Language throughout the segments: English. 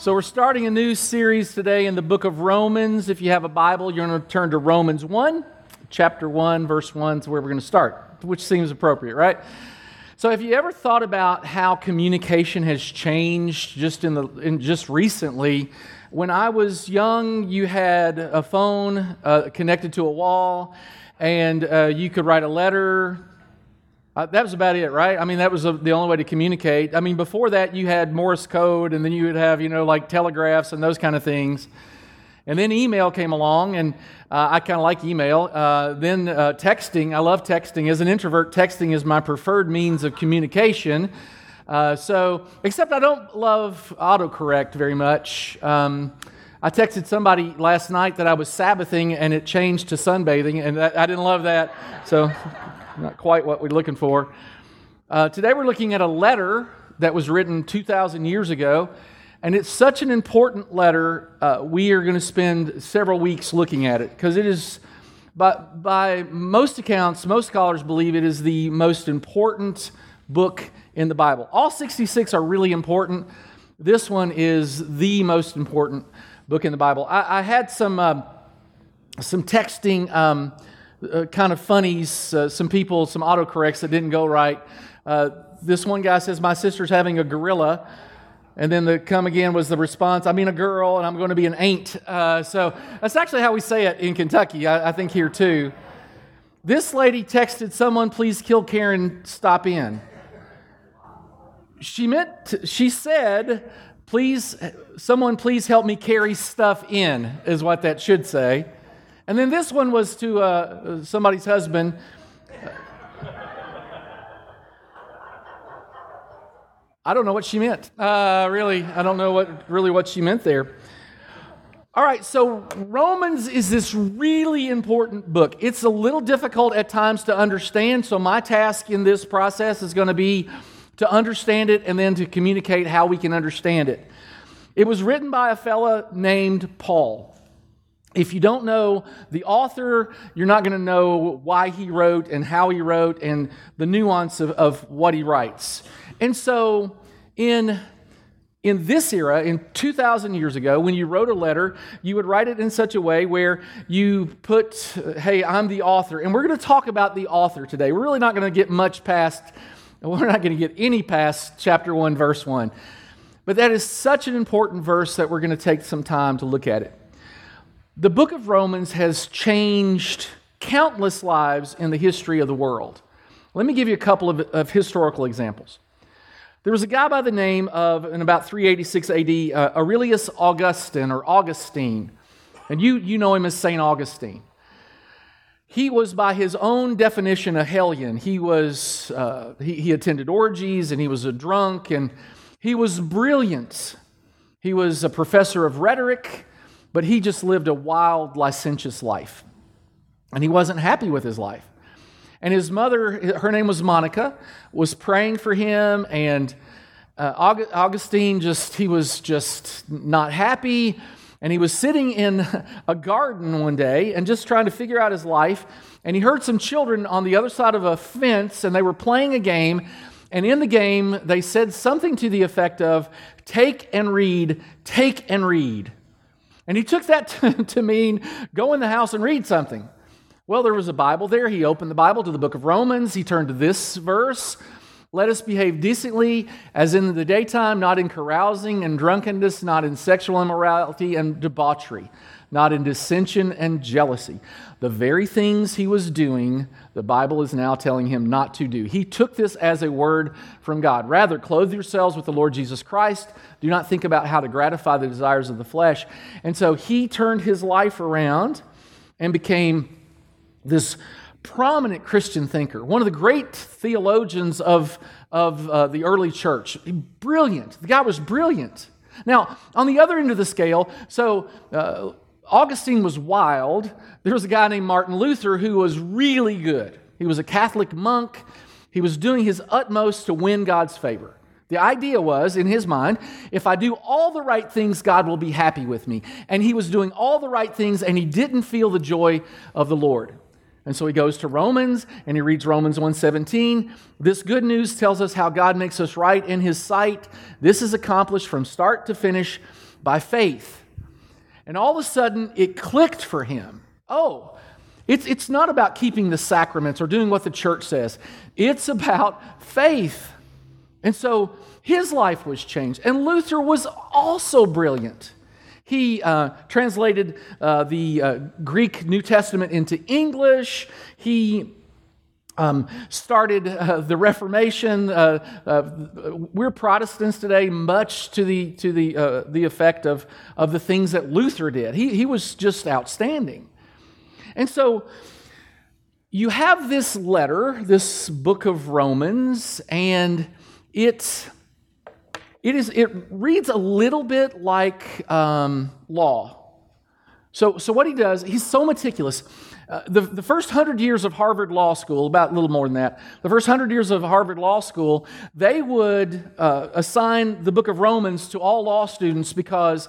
So, we're starting a new series today in the book of Romans. If you have a Bible, you're going to turn to Romans 1, chapter 1, verse 1 is where we're going to start, which seems appropriate, right? So, have you ever thought about how communication has changed just in the in just recently? When I was young, you had a phone uh, connected to a wall, and uh, you could write a letter uh, that was about it, right? I mean, that was a, the only way to communicate. I mean, before that, you had Morse code, and then you would have, you know, like telegraphs and those kind of things. And then email came along, and uh, I kind of like email. Uh, then uh, texting, I love texting. As an introvert, texting is my preferred means of communication. Uh, so, except I don't love autocorrect very much. Um, I texted somebody last night that I was Sabbathing, and it changed to sunbathing, and that, I didn't love that. So, not quite what we're looking for. Uh, today we're looking at a letter that was written 2,000 years ago, and it's such an important letter, uh, we are going to spend several weeks looking at it because it is, by, by most accounts, most scholars believe it is the most important book in the Bible. All 66 are really important. This one is the most important book in the Bible. I, I had some, uh, some texting. Um, uh, kind of funnies, uh, some people, some autocorrects that didn't go right. Uh, this one guy says, My sister's having a gorilla. And then the come again was the response, I mean a girl, and I'm going to be an ain't. Uh, so that's actually how we say it in Kentucky, I, I think here too. This lady texted someone, please kill Karen, stop in. She meant, to, she said, please, someone please help me carry stuff in, is what that should say. And then this one was to uh, somebody's husband. I don't know what she meant. Uh, really, I don't know what really what she meant there. All right, so Romans is this really important book. It's a little difficult at times to understand, so my task in this process is going to be to understand it and then to communicate how we can understand it. It was written by a fella named Paul if you don't know the author, you're not going to know why he wrote and how he wrote and the nuance of, of what he writes. And so, in, in this era, in 2,000 years ago, when you wrote a letter, you would write it in such a way where you put, hey, I'm the author. And we're going to talk about the author today. We're really not going to get much past, we're not going to get any past chapter 1, verse 1. But that is such an important verse that we're going to take some time to look at it. The book of Romans has changed countless lives in the history of the world. Let me give you a couple of, of historical examples. There was a guy by the name of, in about 386 AD, uh, Aurelius Augustine or Augustine. And you, you know him as St. Augustine. He was, by his own definition, a hellion. He, was, uh, he, he attended orgies and he was a drunk and he was brilliant. He was a professor of rhetoric but he just lived a wild, licentious life. And he wasn't happy with his life. And his mother, her name was Monica, was praying for him. And uh, Augustine just, he was just not happy. And he was sitting in a garden one day and just trying to figure out his life. And he heard some children on the other side of a fence, and they were playing a game. And in the game, they said something to the effect of, Take and read, take and read. And he took that to, to mean go in the house and read something. Well, there was a Bible there. He opened the Bible to the book of Romans. He turned to this verse Let us behave decently as in the daytime, not in carousing and drunkenness, not in sexual immorality and debauchery, not in dissension and jealousy. The very things he was doing, the Bible is now telling him not to do. He took this as a word from God. Rather, clothe yourselves with the Lord Jesus Christ. Do not think about how to gratify the desires of the flesh. And so he turned his life around and became this prominent Christian thinker, one of the great theologians of, of uh, the early church. Brilliant. The guy was brilliant. Now, on the other end of the scale, so uh, Augustine was wild. There was a guy named Martin Luther who was really good. He was a Catholic monk. He was doing his utmost to win God's favor. The idea was, in his mind, if I do all the right things, God will be happy with me. And he was doing all the right things, and he didn't feel the joy of the Lord. And so he goes to Romans and he reads Romans 1:17. This good news tells us how God makes us right in his sight. This is accomplished from start to finish by faith. And all of a sudden, it clicked for him. Oh, it's, it's not about keeping the sacraments or doing what the church says, it's about faith. And so his life was changed. And Luther was also brilliant. He uh, translated uh, the uh, Greek New Testament into English. He um, started uh, the Reformation. Uh, uh, we're Protestants today, much to the, to the, uh, the effect of, of the things that Luther did. He, he was just outstanding. And so you have this letter, this book of Romans, and it, it, is, it reads a little bit like um, law. So, so what he does, he's so meticulous. Uh, the, the first hundred years of Harvard Law School, about a little more than that, the first hundred years of Harvard Law School, they would uh, assign the book of Romans to all law students because,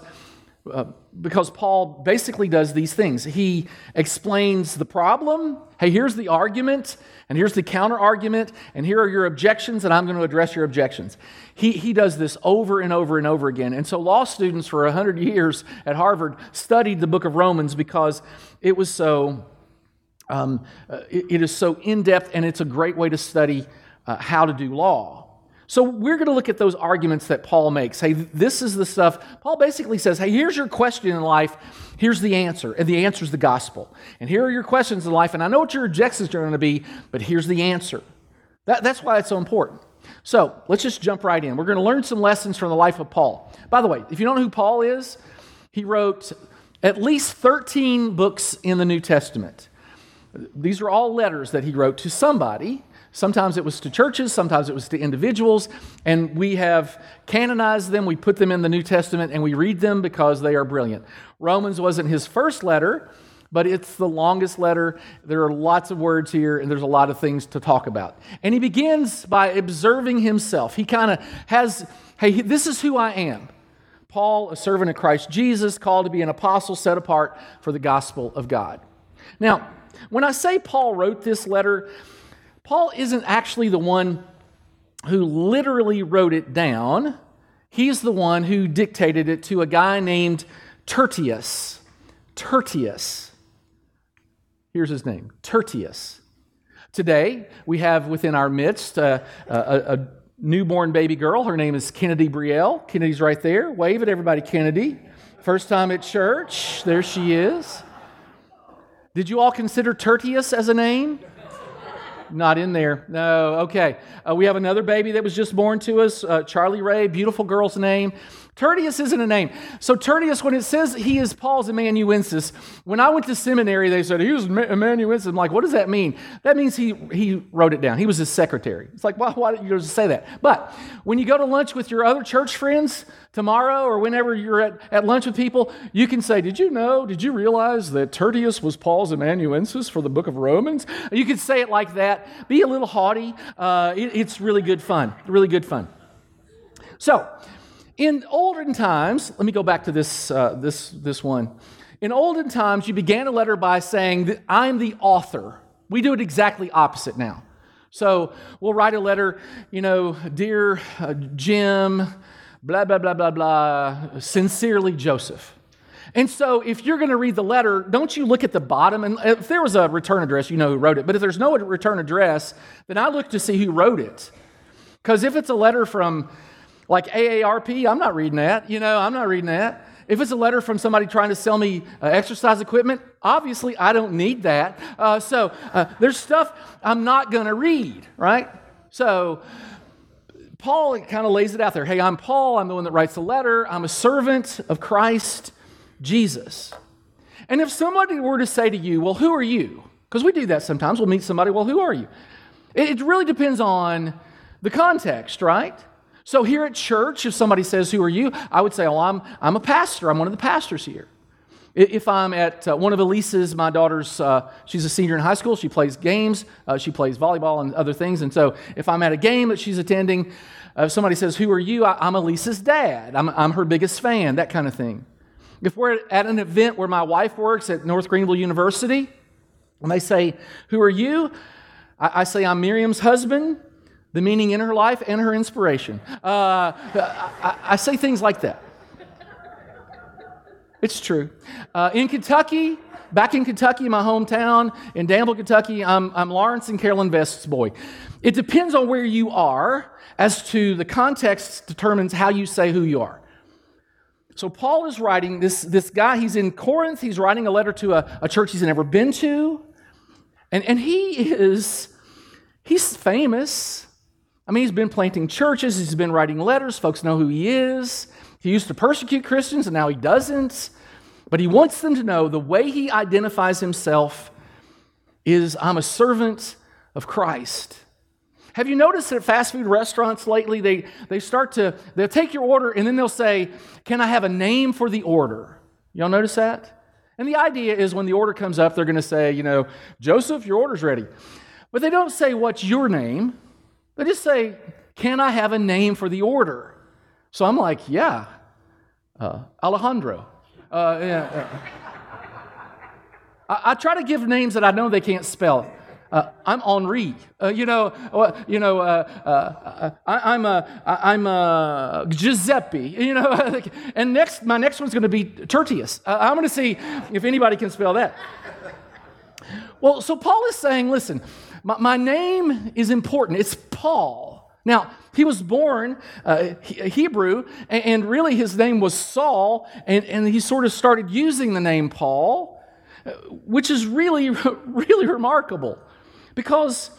uh, because Paul basically does these things. He explains the problem. Hey, here's the argument, and here's the counter argument, and here are your objections, and I'm going to address your objections. He, he does this over and over and over again. And so, law students for 100 years at Harvard studied the book of Romans because it was so um, uh, it, it is so in depth, and it's a great way to study uh, how to do law. So, we're going to look at those arguments that Paul makes. Hey, this is the stuff. Paul basically says, hey, here's your question in life. Here's the answer. And the answer is the gospel. And here are your questions in life. And I know what your objections are going to be, but here's the answer. That, that's why it's so important. So, let's just jump right in. We're going to learn some lessons from the life of Paul. By the way, if you don't know who Paul is, he wrote at least 13 books in the New Testament. These are all letters that he wrote to somebody. Sometimes it was to churches, sometimes it was to individuals, and we have canonized them. We put them in the New Testament and we read them because they are brilliant. Romans wasn't his first letter, but it's the longest letter. There are lots of words here, and there's a lot of things to talk about. And he begins by observing himself. He kind of has, hey, this is who I am. Paul, a servant of Christ Jesus, called to be an apostle set apart for the gospel of God. Now, when I say Paul wrote this letter, Paul isn't actually the one who literally wrote it down. He's the one who dictated it to a guy named Tertius. Tertius. Here's his name Tertius. Today, we have within our midst uh, a, a, newborn baby girl. Her name is Kennedy Brielle. Kennedy's right there. Wave at everybody, Kennedy. First time at church. There she is. Did you all consider Tertius as a name? Not in there. No, okay. Uh, we have another baby that was just born to us, uh, Charlie Ray, beautiful girl's name. Tertius isn't a name. So, Tertius, when it says he is Paul's amanuensis, when I went to seminary, they said he was amanuensis. I'm like, what does that mean? That means he, he wrote it down. He was his secretary. It's like, well, why did you say that? But when you go to lunch with your other church friends tomorrow or whenever you're at, at lunch with people, you can say, Did you know, did you realize that Tertius was Paul's amanuensis for the book of Romans? You could say it like that. Be a little haughty. Uh, it, it's really good fun. Really good fun. So, in olden times, let me go back to this, uh, this, this one. In olden times, you began a letter by saying I'm the author. We do it exactly opposite now. So we'll write a letter, you know, dear uh, Jim, blah, blah, blah, blah, blah, sincerely Joseph. And so if you're going to read the letter, don't you look at the bottom? And if there was a return address, you know who wrote it. But if there's no return address, then I look to see who wrote it. Because if it's a letter from like AARP, I'm not reading that. You know, I'm not reading that. If it's a letter from somebody trying to sell me uh, exercise equipment, obviously I don't need that. Uh, so uh, there's stuff I'm not going to read, right? So Paul kind of lays it out there. Hey, I'm Paul. I'm the one that writes the letter. I'm a servant of Christ Jesus. And if somebody were to say to you, well, who are you? Because we do that sometimes. We'll meet somebody, well, who are you? It, it really depends on the context, right? So here at church, if somebody says, Who are you? I would say, Oh, I'm, I'm a pastor. I'm one of the pastors here. If I'm at uh, one of Elise's, my daughter's, uh, she's a senior in high school. She plays games, uh, she plays volleyball and other things. And so if I'm at a game that she's attending, uh, if somebody says, Who are you? I, am Elise's dad. I'm, I'm her biggest fan, that kind of thing. If we're at an event where my wife works at North Greenville University, and they say, Who are you? I, I say, I'm Miriam's husband the meaning in her life and her inspiration. Uh, I, I, say things like that. It's true. Uh, in Kentucky, back in Kentucky, my hometown, in Danville, Kentucky, I'm, I'm Lawrence and Carolyn Vest's boy. It depends on where you are as to the context determines how you say who you are. So Paul is writing, this, this guy, he's in Corinth, he's writing a letter to a, a church he's never been to. And, and he is, he's famous. I mean, he's been planting churches, he's been writing letters, folks know who he is. He used to persecute Christians, and now he doesn't. But he wants them to know the way he identifies himself is I'm a servant of Christ. Have you noticed at fast food restaurants lately, they, they start to, they'll take your order and then they'll say, Can I have a name for the order? Y'all notice that? And the idea is when the order comes up, they're going to say, you know, Joseph, your order's ready. But they don't say, What's your name? They just say, Can I have a name for the order? So I'm like, Yeah, uh, Alejandro. Uh, yeah, I, I try to give names that I know they can't spell. Uh, I'm Henri. Uh, you know, uh, you know, uh, I, am a, I'm a Giuseppe. You know, and next, my next one's going to be Tertius. I'm going to see if anybody can spell that. Well, so Paul is saying, listen, my, my name is important. It's Paul. Now, he was born uh, Hebrew, and, really his name was Saul, and, and he sort of started using the name Paul, which is really, really remarkable. Because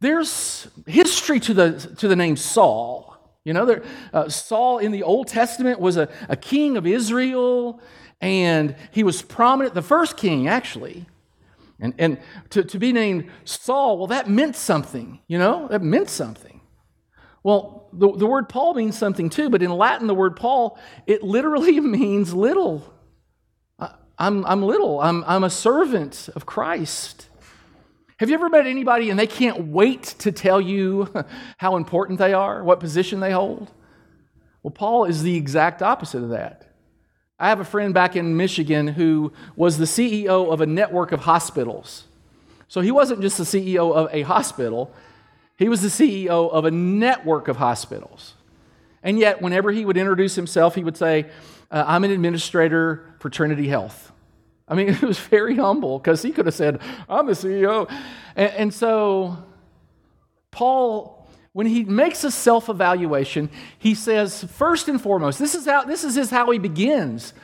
there's history to the, to the name Saul. You know, there, uh, Saul in the Old Testament was a, a king of Israel, and he was prominent, the first king, actually. And, and to, to be named Saul, well, that meant something, you know? That meant something. Well, the, the word Paul means something too, but in Latin, the word Paul, it literally means little. I, I'm, I'm little, I'm, I'm a servant of Christ. Have you ever met anybody and they can't wait to tell you how important they are, what position they hold? Well, Paul is the exact opposite of that. I have a friend back in Michigan who was the CEO of a network of hospitals. So he wasn't just the CEO of a hospital, he was the CEO of a network of hospitals. And yet, whenever he would introduce himself, he would say, uh, I'm an administrator for Trinity Health. I mean, it was very humble because he could have said, I'm the CEO. And, and so, Paul, when he makes a self evaluation, he says, first and foremost, this is, how, this is how he begins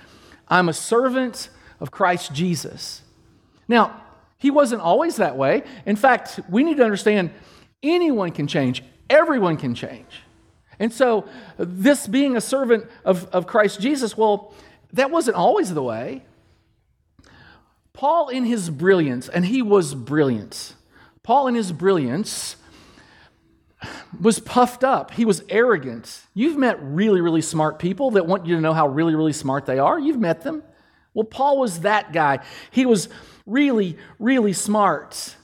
I'm a servant of Christ Jesus. Now, he wasn't always that way. In fact, we need to understand anyone can change, everyone can change. And so, this being a servant of, of Christ Jesus, well, that wasn't always the way. Paul, in his brilliance, and he was brilliant, Paul, in his brilliance, was puffed up. He was arrogant. You've met really, really smart people that want you to know how really, really smart they are. You've met them. Well, Paul was that guy. He was really, really smart.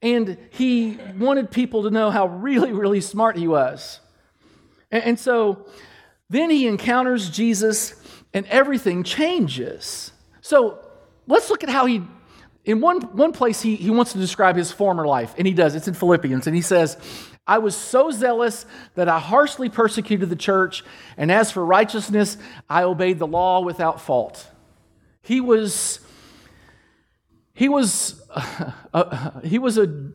And he wanted people to know how really, really smart he was. And, so then he encounters Jesus, and everything changes. So let's look at how he, in one, one place, he, he wants to describe his former life, and he does. It's in Philippians, and he says, I was so zealous that I harshly persecuted the church, and as for righteousness, I obeyed the law without fault. He was, he was, uh, he was a,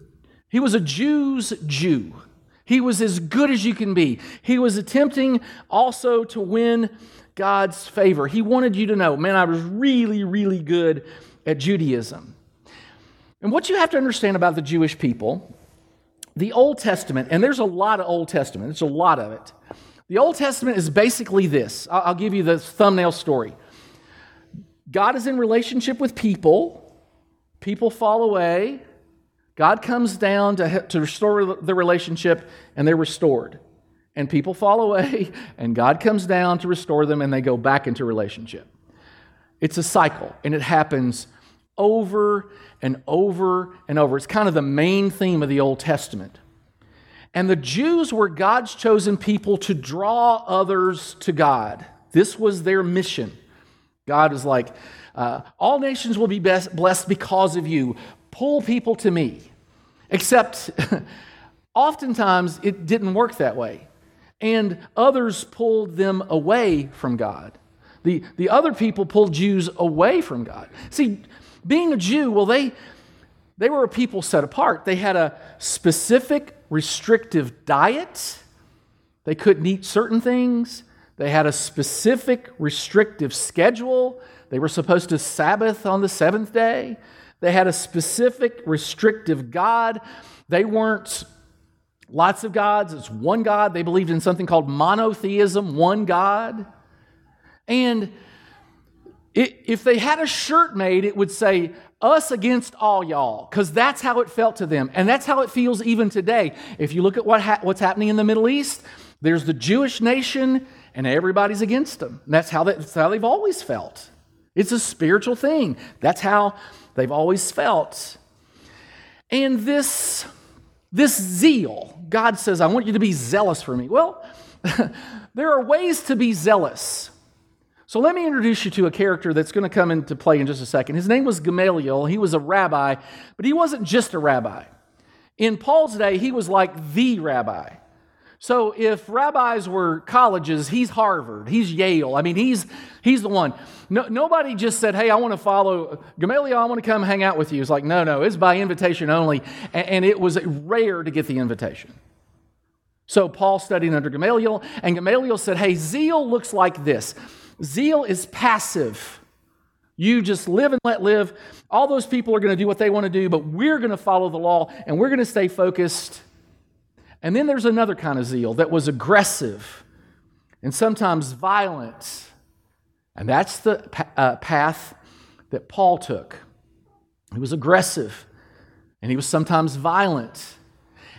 he was a Jew's Jew. He was as good as you can be. He was attempting also to win God's favor. He wanted you to know, man, I was really, really good at Judaism. And what you have to understand about the Jewish people, the Old Testament, and there's a lot of Old Testament, it's a lot of it. The Old Testament is basically this I'll give you the thumbnail story. God is in relationship with people, people fall away, God comes down to, to restore the relationship, and they're restored and people fall away, and God comes down to restore them, and they go back into relationship. It's a cycle, and it happens over and over and over. It's kind of the main theme of the Old Testament. And the Jews were God's chosen people to draw others to God. This was their mission. God is like, uh, all nations will be best, blessed because of you. Pull people to me. Except, oftentimes, it didn't work that way and others pulled them away from God. the, the other people pulled Jews away from God. See, being a Jew, well, they, they were a people set apart. They had a specific restrictive diet, they couldn't eat certain things, they had a specific restrictive schedule. They were supposed to Sabbath on the seventh day. They had a specific restrictive God. They weren't lots of gods, it's one God. They believed in something called monotheism, one God. And it, if they had a shirt made, it would say, us against all y'all, because that's how it felt to them. And that's how it feels even today. If you look at what ha- what's happening in the Middle East, there's the Jewish nation, and everybody's against them. And that's how, they, that's how they've always felt. It's a spiritual thing. That's how they've always felt. And this, this zeal, God says, I want you to be zealous for me. Well, there are ways to be zealous. So let me introduce you to a character that's going to come into play in just a second. His name was Gamaliel. He was a rabbi, but he wasn't just a rabbi. In Paul's day, he was like the rabbi. So if rabbis were colleges, he's Harvard, he's Yale. I mean, he's, he's the one. No, nobody just said, hey, I want to follow Gamaliel, I want to come hang out with you. It's like, no, no, it's by invitation only. And, and it was rare to get the invitation. So Paul studied under Gamaliel, and Gamaliel said, hey, zeal looks like this. Zeal is passive. You just live and let live. All those people are going to do what they want to do, but we're going to follow the law and we're going to stay focused. And then there's another kind of zeal that was aggressive and sometimes violent. And that's the uh, path that Paul took. He was aggressive and he was sometimes violent.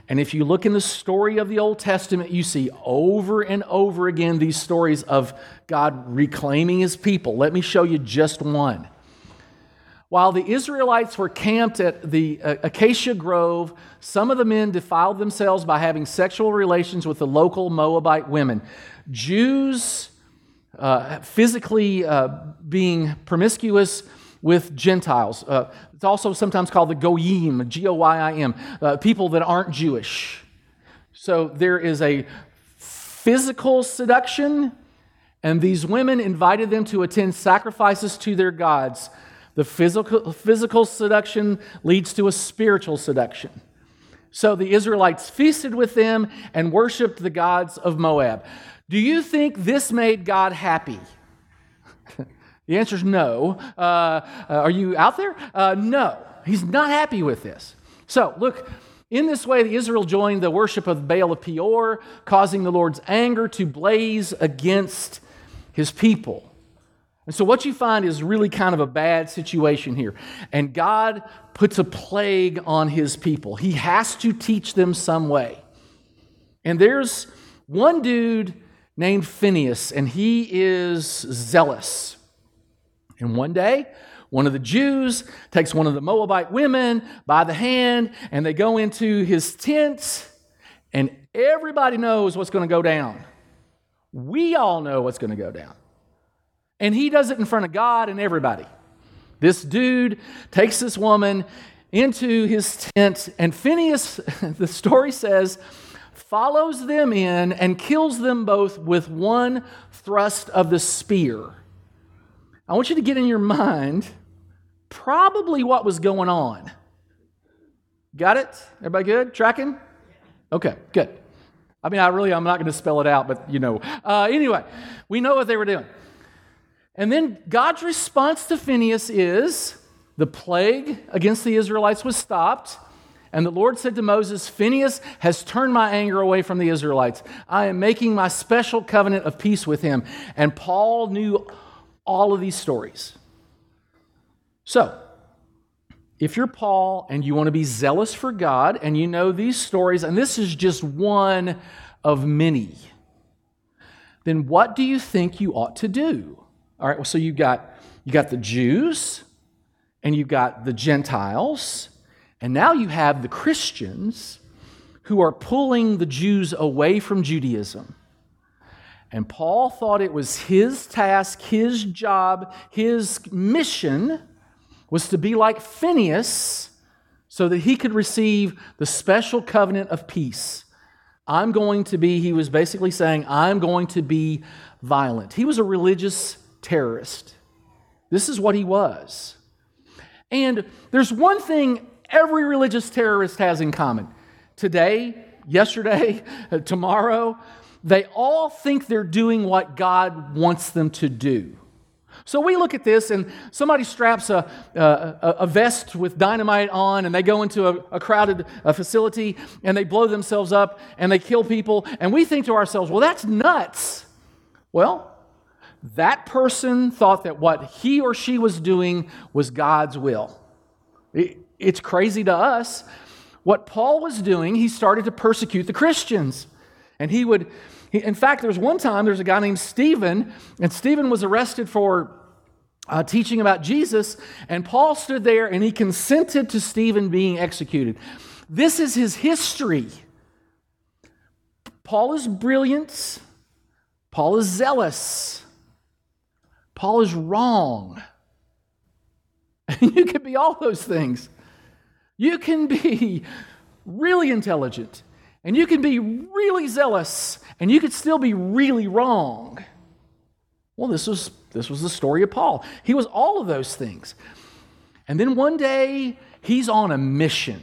And if you look in the story of the Old Testament, you see over and over again these stories of God reclaiming his people. Let me show you just one. While the Israelites were camped at the uh, Acacia Grove, some of the men defiled themselves by having sexual relations with the local Moabite women. Jews uh, physically uh, being promiscuous with Gentiles. Uh, it's also sometimes called the Goyim, G O Y I M, uh, people that aren't Jewish. So there is a physical seduction, and these women invited them to attend sacrifices to their gods. The physical, physical seduction leads to a spiritual seduction. So the Israelites feasted with them and worshiped the gods of Moab. Do you think this made God happy? The answer is no. Uh, uh, are you out there? Uh, no. He's not happy with this. So, look, in this way, the Israel joined the worship of Baal of Peor, causing the Lord's anger to blaze against his people. And so, what you find is really kind of a bad situation here. And God puts a plague on his people. He has to teach them some way. And there's one dude named Phineas, and he is zealous. And one day, one of the Jews takes one of the Moabite women by the hand, and they go into his tent, and everybody knows what's going to go down. We all know what's going to go down. And he does it in front of God and everybody. This dude takes this woman into his tent, and Phineas, the story says, follows them in and kills them both with one thrust of the spear. I want you to get in your mind probably what was going on. Got it? Everybody good? Tracking? Okay, good. I mean, I really, I'm not going to spell it out, but you know. Uh, anyway, we know what they were doing. And then God's response to Phineas is the plague against the Israelites was stopped. And the Lord said to Moses, Phineas has turned my anger away from the Israelites. I am making my special covenant of peace with him. And Paul knew all of these stories. So, if you're Paul and you want to be zealous for God and you know these stories, and this is just one of many, then what do you think you ought to do? All right, well, so you've got you got the Jews and you've got the Gentiles, and now you have the Christians who are pulling the Jews away from Judaism. And Paul thought it was his task, his job, his mission was to be like Phineas so that he could receive the special covenant of peace. I'm going to be, he was basically saying, I'm going to be violent. He was a religious terrorist. This is what he was. And there's one thing every religious terrorist has in common today, yesterday, tomorrow. They all think they're doing what God wants them to do. So we look at this, and somebody straps a, a, a vest with dynamite on, and they go into a, a crowded a facility, and they blow themselves up, and they kill people, and we think to ourselves, well, that's nuts. Well, that person thought that what he or she was doing was God's will. It, it's crazy to us. What Paul was doing, he started to persecute the Christians. And he would, he, in fact, there was one time, there's a guy named Stephen, and Stephen was arrested for uh, teaching about Jesus, and Paul stood there and he consented to Stephen being executed. This is his history. Paul is brilliant, Paul is zealous, Paul is wrong. you can be all those things. You can be really intelligent, and you can be really zealous, and you could still be really wrong. Well, this was, this was the story of Paul. He was all of those things. And then one day, he's on a mission.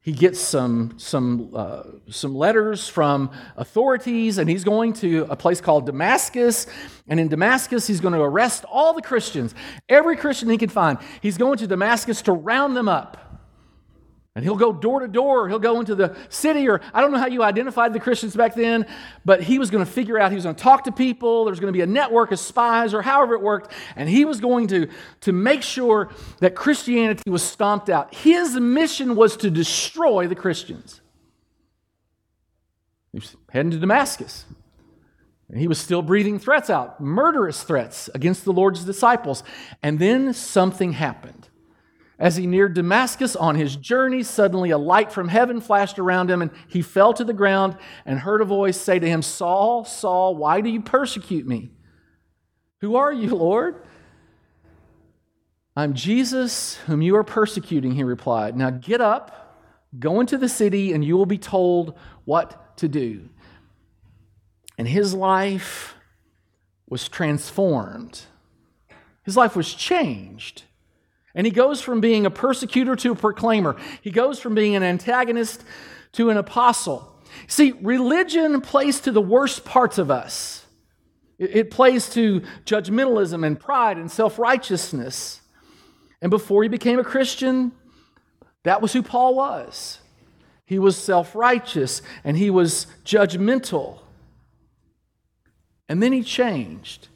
He gets some, some, uh, some letters from authorities, and he's going to a place called Damascus. And in Damascus, he's going to arrest all the Christians, every Christian he can find. He's going to Damascus to round them up. And he'll go door to door, he'll go into the city, or I don't know how you identified the Christians back then, but he was going to figure out, he was going to talk to people, there's going to be a network of spies, or however it worked, and he was going to, to make sure that Christianity was stomped out. His mission was to destroy the Christians. He was heading to Damascus. And he was still breathing threats out, murderous threats against the Lord's disciples. And then something happened. As he neared Damascus on his journey, suddenly a light from heaven flashed around him, and he fell to the ground and heard a voice say to him, Saul, Saul, why do you persecute me? Who are you, Lord? I'm Jesus, whom you are persecuting, he replied. Now get up, go into the city, and you will be told what to do. And his life was transformed, his life was changed. And he goes from being a persecutor to a proclaimer. He goes from being an antagonist to an apostle. See, religion plays to the worst parts of us. It plays to judgmentalism and pride and self righteousness. And before he became a Christian, that was who Paul was. He was self righteous and he was judgmental. And then he changed.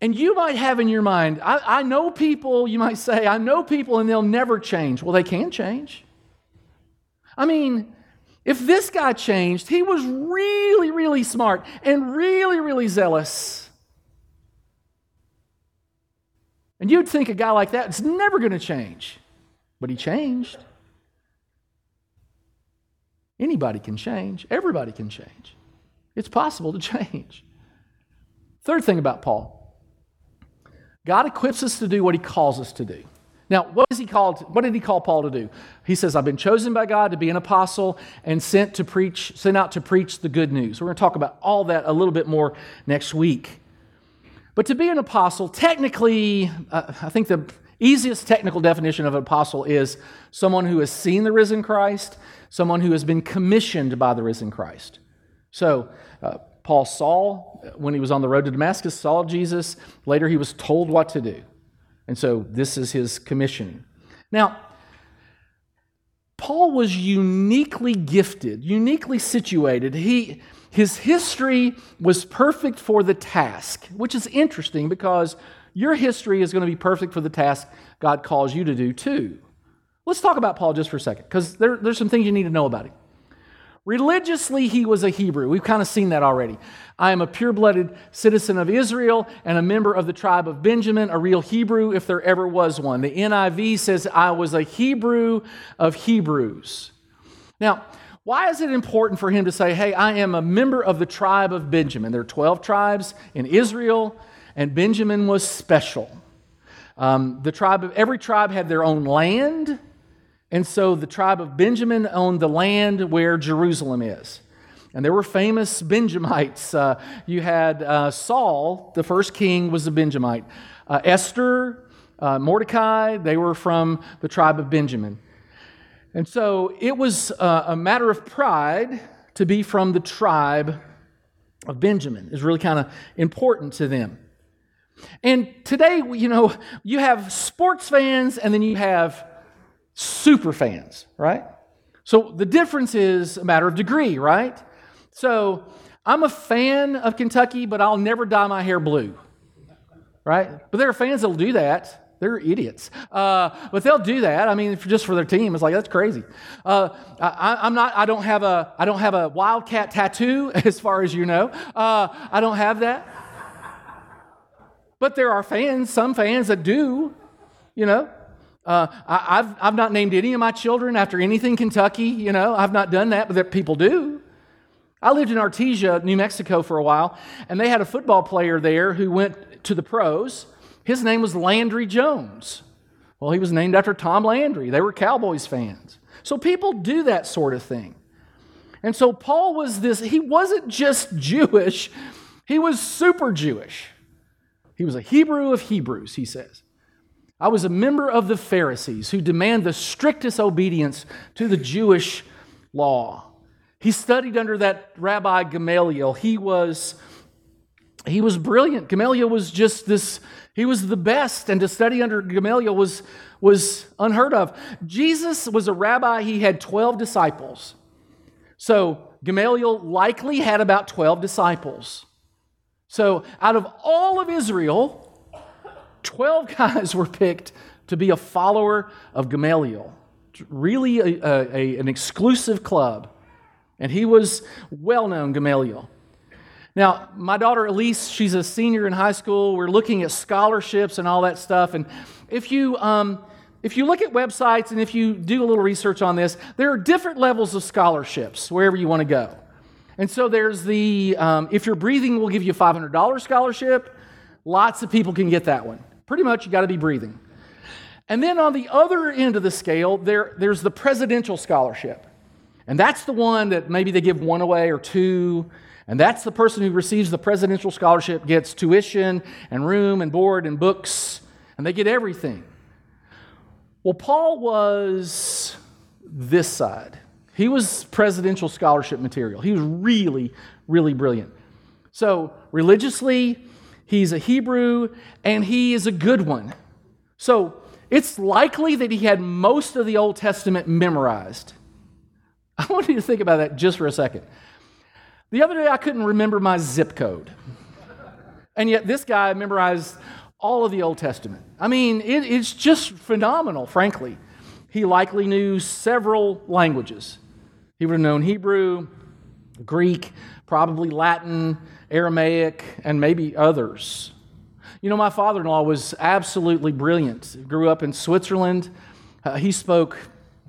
And you might have in your mind, I, I, know people, you might say, I know people and they'll never change. Well, they can change. I mean, if this guy changed, he was really, really smart and really, really zealous. And you'd think a guy like that is never going to change. But he changed. Anybody can change, everybody can change. It's possible to change. Third thing about Paul God equips us to do what he calls us to do. Now, what is he called? What did he call Paul to do? He says, I've been chosen by God to be an apostle and sent to preach, sent out to preach the good news. We're going to talk about all that a little bit more next week. But to be an apostle, technically, uh, I think the easiest technical definition of an apostle is someone who has seen the risen Christ, someone who has been commissioned by the risen Christ. So, uh, Paul saw, when he was on the road to Damascus, saw Jesus. Later, he was told what to do. And so, this is his commission. Now, Paul was uniquely gifted, uniquely situated. He, his history was perfect for the task, which is interesting because your history is going to be perfect for the task God calls you to do too. Let's talk about Paul just for a second because there, there's some things you need to know about him. Religiously, he was a Hebrew. We've kind of seen that already. I am a pure blooded citizen of Israel and a member of the tribe of Benjamin, a real Hebrew if there ever was one. The NIV says I was a Hebrew of Hebrews. Now, why is it important for him to say, hey, I am a member of the tribe of Benjamin? There are 12 tribes in Israel, and Benjamin was special. Um, the tribe of every tribe had their own land and so the tribe of Benjamin owned the land where Jerusalem is. And there were famous Benjamites. Uh, you had uh, Saul, the first king, was a Benjamite. Uh, Esther, uh, Mordecai, they were from the tribe of Benjamin. And so it was uh, a matter of pride to be from the tribe of Benjamin. Is really kind of important to them. And today, you know, you have sports fans and then you have super fans, right? So the difference is a matter of degree, right? So I'm a fan of Kentucky, but I'll never dye my hair blue, right? But there are fans that'll do that. They're idiots, uh, but they'll do that. I mean, just for their team, it's like that's crazy. Uh, I, am not. I don't have a. I don't have a wildcat tattoo, as far as you know. Uh, I don't have that. But there are fans, some fans that do. You know, uh, I, have I've not named any of my children after anything Kentucky. You know, I've not done that, but that people do. I lived in Artesia, New Mexico for a while, and they had a football player there who went to the pros. His name was Landry Jones. Well, he was named after Tom Landry. They were Cowboys fans. So people do that sort of thing. And so Paul was this, he wasn't just Jewish, he was super Jewish. He was a Hebrew of Hebrews, he says. I was a member of the Pharisees who demand the strictest obedience to the Jewish law. He studied under that Rabbi Gamaliel. He was, he was brilliant. Gamaliel was just this, he was the best, and to study under Gamaliel was, was unheard of. Jesus was a rabbi, he had 12 disciples. So Gamaliel likely had about 12 disciples. So out of all of Israel, 12 guys were picked to be a follower of Gamaliel. Really a, a, an exclusive club. And he was well known, Gamaliel. Now, my daughter Elise, she's a senior in high school. We're looking at scholarships and all that stuff. And if you, um, if you look at websites and if you do a little research on this, there are different levels of scholarships wherever you want to go. And so there's the, um, if you're breathing, we'll give you a $500 scholarship. Lots of people can get that one. Pretty much, you got to be breathing. And then on the other end of the scale, there, there's the presidential scholarship. And that's the one that maybe they give one away or two. And that's the person who receives the presidential scholarship gets tuition and room and board and books, and they get everything. Well, Paul was this side. He was presidential scholarship material. He was really, really brilliant. So, religiously, he's a Hebrew and he is a good one. So, it's likely that he had most of the Old Testament memorized. I want you to think about that just for a second. The other day, I couldn't remember my zip code. And yet, this guy memorized all of the Old Testament. I mean, it, it's just phenomenal, frankly. He likely knew several languages. He would have known Hebrew, Greek, probably Latin, Aramaic, and maybe others. You know, my father in law was absolutely brilliant. He grew up in Switzerland. Uh, he spoke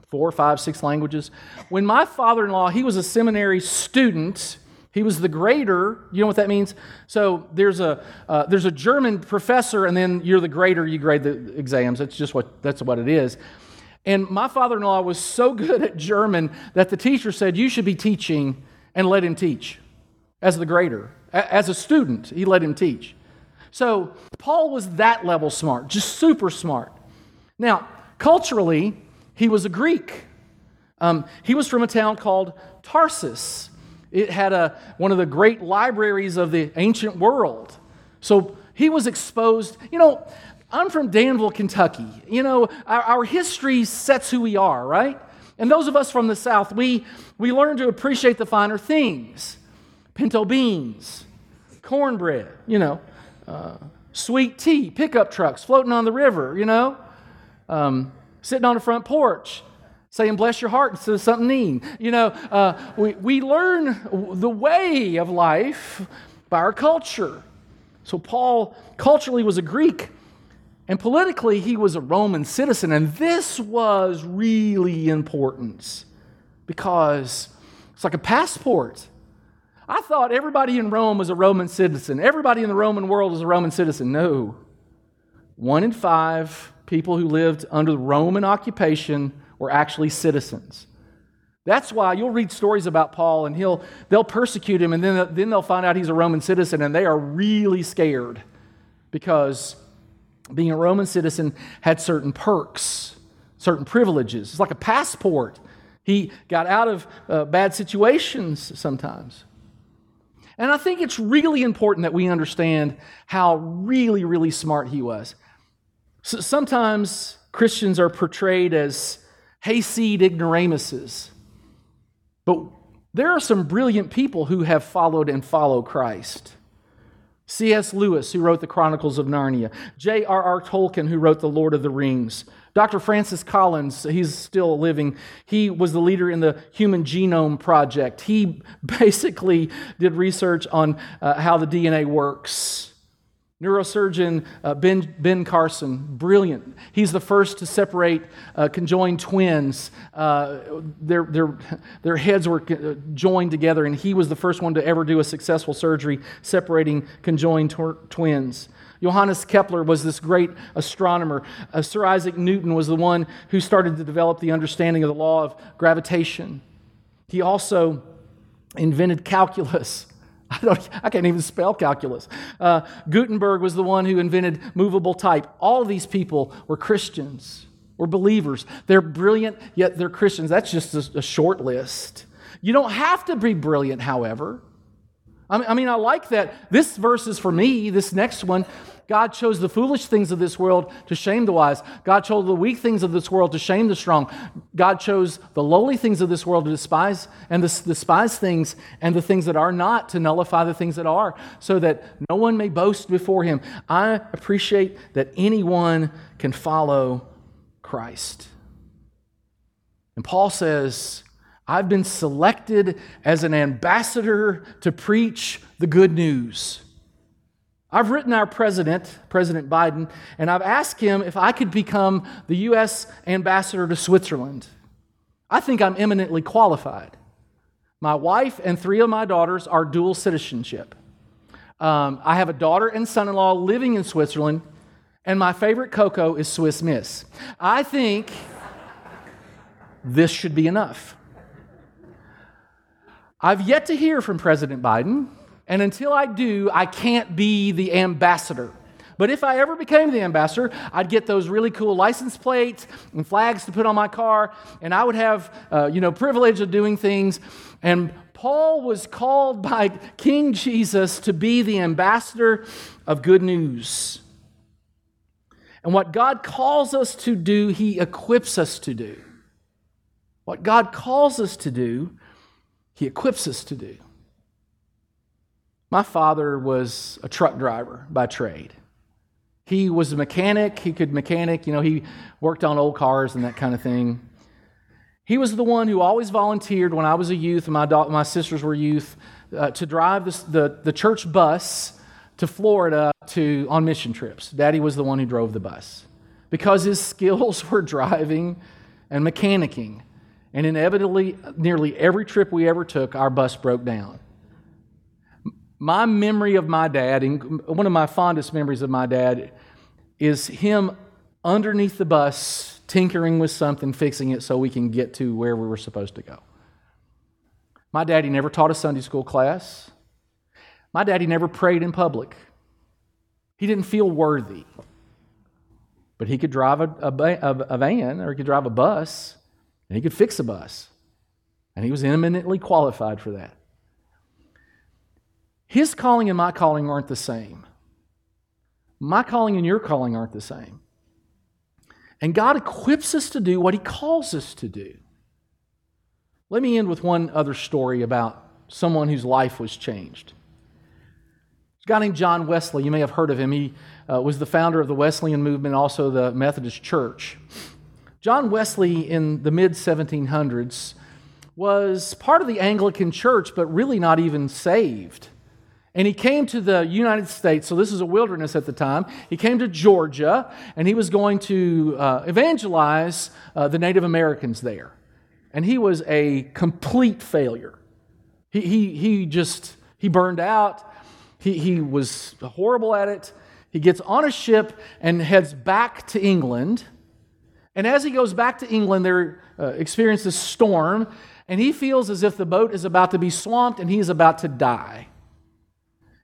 four, five, six languages. When my father in law, he was a seminary student, he was the grader. You know what that means? So there's a, uh, there's a German professor, and then you're the grader, you grade the exams. That's just what, that's what it is. And my father in law was so good at German that the teacher said, You should be teaching and let him teach as the grader. As a student, he let him teach. So Paul was that level smart, just super smart. Now, culturally, he was a Greek. Um, he was from a town called Tarsus. It had a, one of the great libraries of the ancient world. So he was exposed. You know, I'm from Danville, Kentucky. You know, our, our history sets who we are, right? And those of us from the South, we, we learn to appreciate the finer things pinto beans, cornbread, you know, uh, sweet tea, pickup trucks floating on the river, you know. Um, sitting on the front porch saying bless your heart instead of something mean you know uh, we, we learn the way of life by our culture so paul culturally was a greek and politically he was a roman citizen and this was really important because it's like a passport i thought everybody in rome was a roman citizen everybody in the roman world was a roman citizen no one in five people who lived under the Roman occupation were actually citizens. That's why you'll read stories about Paul and he'll, they'll persecute him and then, then they'll find out he's a Roman citizen and they are really scared because being a Roman citizen had certain perks, certain privileges. It's like a passport. He got out of uh, bad situations sometimes. And I think it's really important that we understand how really, really smart he was. So sometimes Christians are portrayed as hayseed ignoramuses. But there are some brilliant people who have followed and follow Christ. C.S. Lewis, who wrote the Chronicles of Narnia, J.R.R. Tolkien, who wrote The Lord of the Rings, Dr. Francis Collins, he's still living. He was the leader in the Human Genome Project. He basically did research on uh, how the DNA works. Neurosurgeon uh, ben, ben Carson, brilliant. He's the first to separate uh, conjoined twins. Uh, their, their, their heads were uh, joined together, and he was the first one to ever do a successful surgery separating conjoined tw- twins. Johannes Kepler was this great astronomer. Uh, Sir Isaac Newton was the one who started to develop the understanding of the law of gravitation. He also invented calculus. I, don't, I can't even spell calculus. Uh, Gutenberg was the one who invented movable type. All these people were Christians, were believers. They're brilliant, yet they're Christians. That's just a, a short list. You don't have to be brilliant, however. I mean, I like that. This verse is for me, this next one. God chose the foolish things of this world to shame the wise. God chose the weak things of this world to shame the strong. God chose the lowly things of this world to despise and the despise things and the things that are not to nullify the things that are, so that no one may boast before him. I appreciate that anyone can follow Christ. And Paul says, I've been selected as an ambassador to preach the good news. I've written our president, President Biden, and I've asked him if I could become the U.S. ambassador to Switzerland. I think I'm eminently qualified. My wife and three of my daughters are dual citizenship. Um, I have a daughter and son in law living in Switzerland, and my favorite cocoa is Swiss Miss. I think this should be enough. I've yet to hear from President Biden. And until I do, I can't be the ambassador. But if I ever became the ambassador, I'd get those really cool license plates and flags to put on my car, and I would have, uh, you know, privilege of doing things. And Paul was called by King Jesus to be the ambassador of good news. And what God calls us to do, He equips us to do. What God calls us to do, He equips us to do. My father was a truck driver by trade. He was a mechanic. He could mechanic, you know, he worked on old cars and that kind of thing. He was the one who always volunteered when I was a youth and my, da- my sisters were youth uh, to drive the, the church bus to Florida to, on mission trips. Daddy was the one who drove the bus because his skills were driving and mechanicking. And inevitably, nearly every trip we ever took, our bus broke down my memory of my dad, and one of my fondest memories of my dad, is him underneath the bus tinkering with something, fixing it so we can get to where we were supposed to go. My daddy never taught a Sunday school class. My daddy never prayed in public. He didn't feel worthy. But he could drive a, a, a van or he could drive a bus and he could fix a bus. And he was eminently qualified for that. His calling and my calling aren't the same. My calling and your calling aren't the same. And God equips us to do what He calls us to do. Let me end with one other story about someone whose life was changed. a guy named John Wesley. You may have heard of him. He uh, was the founder of the Wesleyan movement, also the Methodist Church. John Wesley, in the mid 1700s, was part of the Anglican Church, but really not even saved. And he came to the United States, so this is a wilderness at the time. He came to Georgia, and he was going to uh, evangelize uh, the Native Americans there. And he was a complete failure. He, he, he just, he burned out. He, he was horrible at it. He gets on a ship and heads back to England. And as he goes back to England, they uh, experience this storm, and he feels as if the boat is about to be swamped and he is about to die.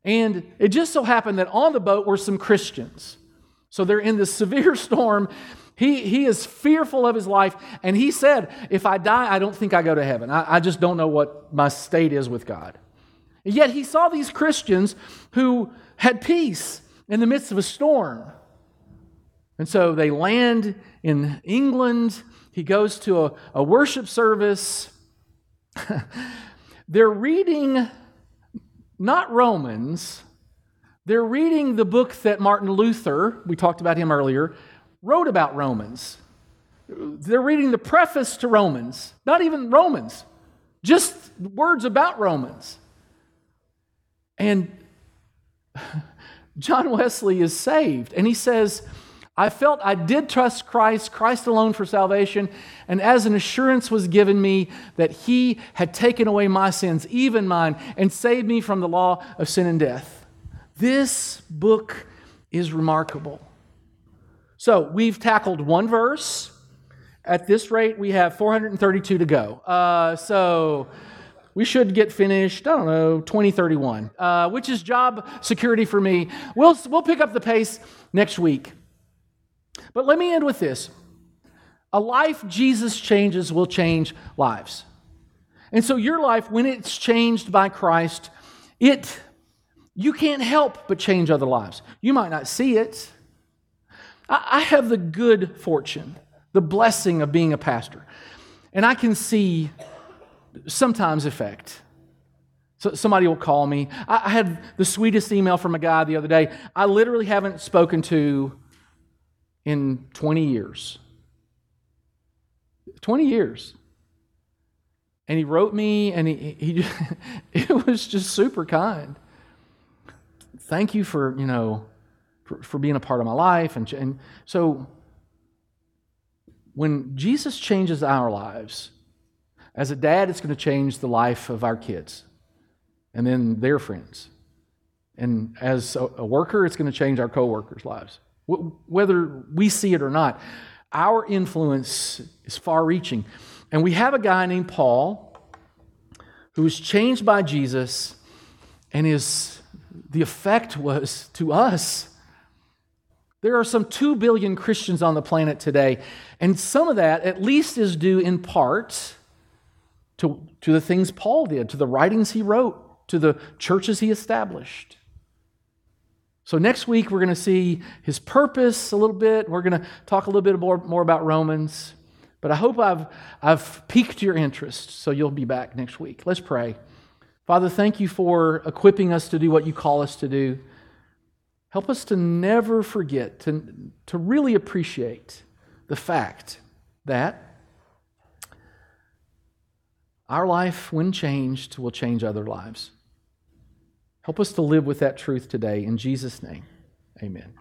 And it just so happened that on the boat were some Christians. So they're in this severe storm. He, he is fearful of his life, and he said, If I die, I don't think I go to heaven. I, I just don't know what my state is with God. And yet he saw these Christians who had peace in the midst of a storm. And so they land in England. He goes to a, a worship service. They're reading not Romans, they're reading the book that Martin Luther, we talked about him earlier, wrote about Romans. They're reading the preface to Romans, not even Romans, just words about Romans. And John Wesley is saved, and he says, I felt I did trust Christ, Christ alone for salvation, and as an assurance was given me that He had taken away my sins, even mine, and saved me from the law of sin and death. This book is remarkable. So we've tackled one verse. At this rate, we have 432 to go. Uh, so we should get finished, I don't know, 2031, uh, which is job security for me. We'll, we'll pick up the pace next week. But let me end with this a life Jesus changes will change lives. And so your life, when it's changed by Christ, it you can't help but change other lives. You might not see it. I have the good fortune, the blessing of being a pastor, and I can see sometimes effect. So somebody will call me. I had the sweetest email from a guy the other day. I literally haven't spoken to in 20 years. 20 years. And he wrote me, and he, he it was just super kind. Thank you for, you know, for, for being a part of my life. And, and so when Jesus changes our lives, as a dad, it's going to change the life of our kids and then their friends. And as a, a worker, it's going to change our coworkers' lives whether we see it or not. Our influence is far reaching. And we have a guy named Paul who was changed by Jesus, and his, the effect was to us. There are some 2 billion Christians on the planet today, and some of that at least is due in part to, to the things Paul did, to the writings he wrote, to the churches he established. So, next week, we're going to see his purpose a little bit. We're going to talk a little bit more, more about Romans. But I hope I've, I've piqued your interest, so you'll be back next week. Let's pray. Father, thank you for equipping us to do what you call us to do. Help us to never forget, to, to really appreciate the fact that our life, when changed, will change other lives. Help us to live with that truth today. In Jesus' name, amen.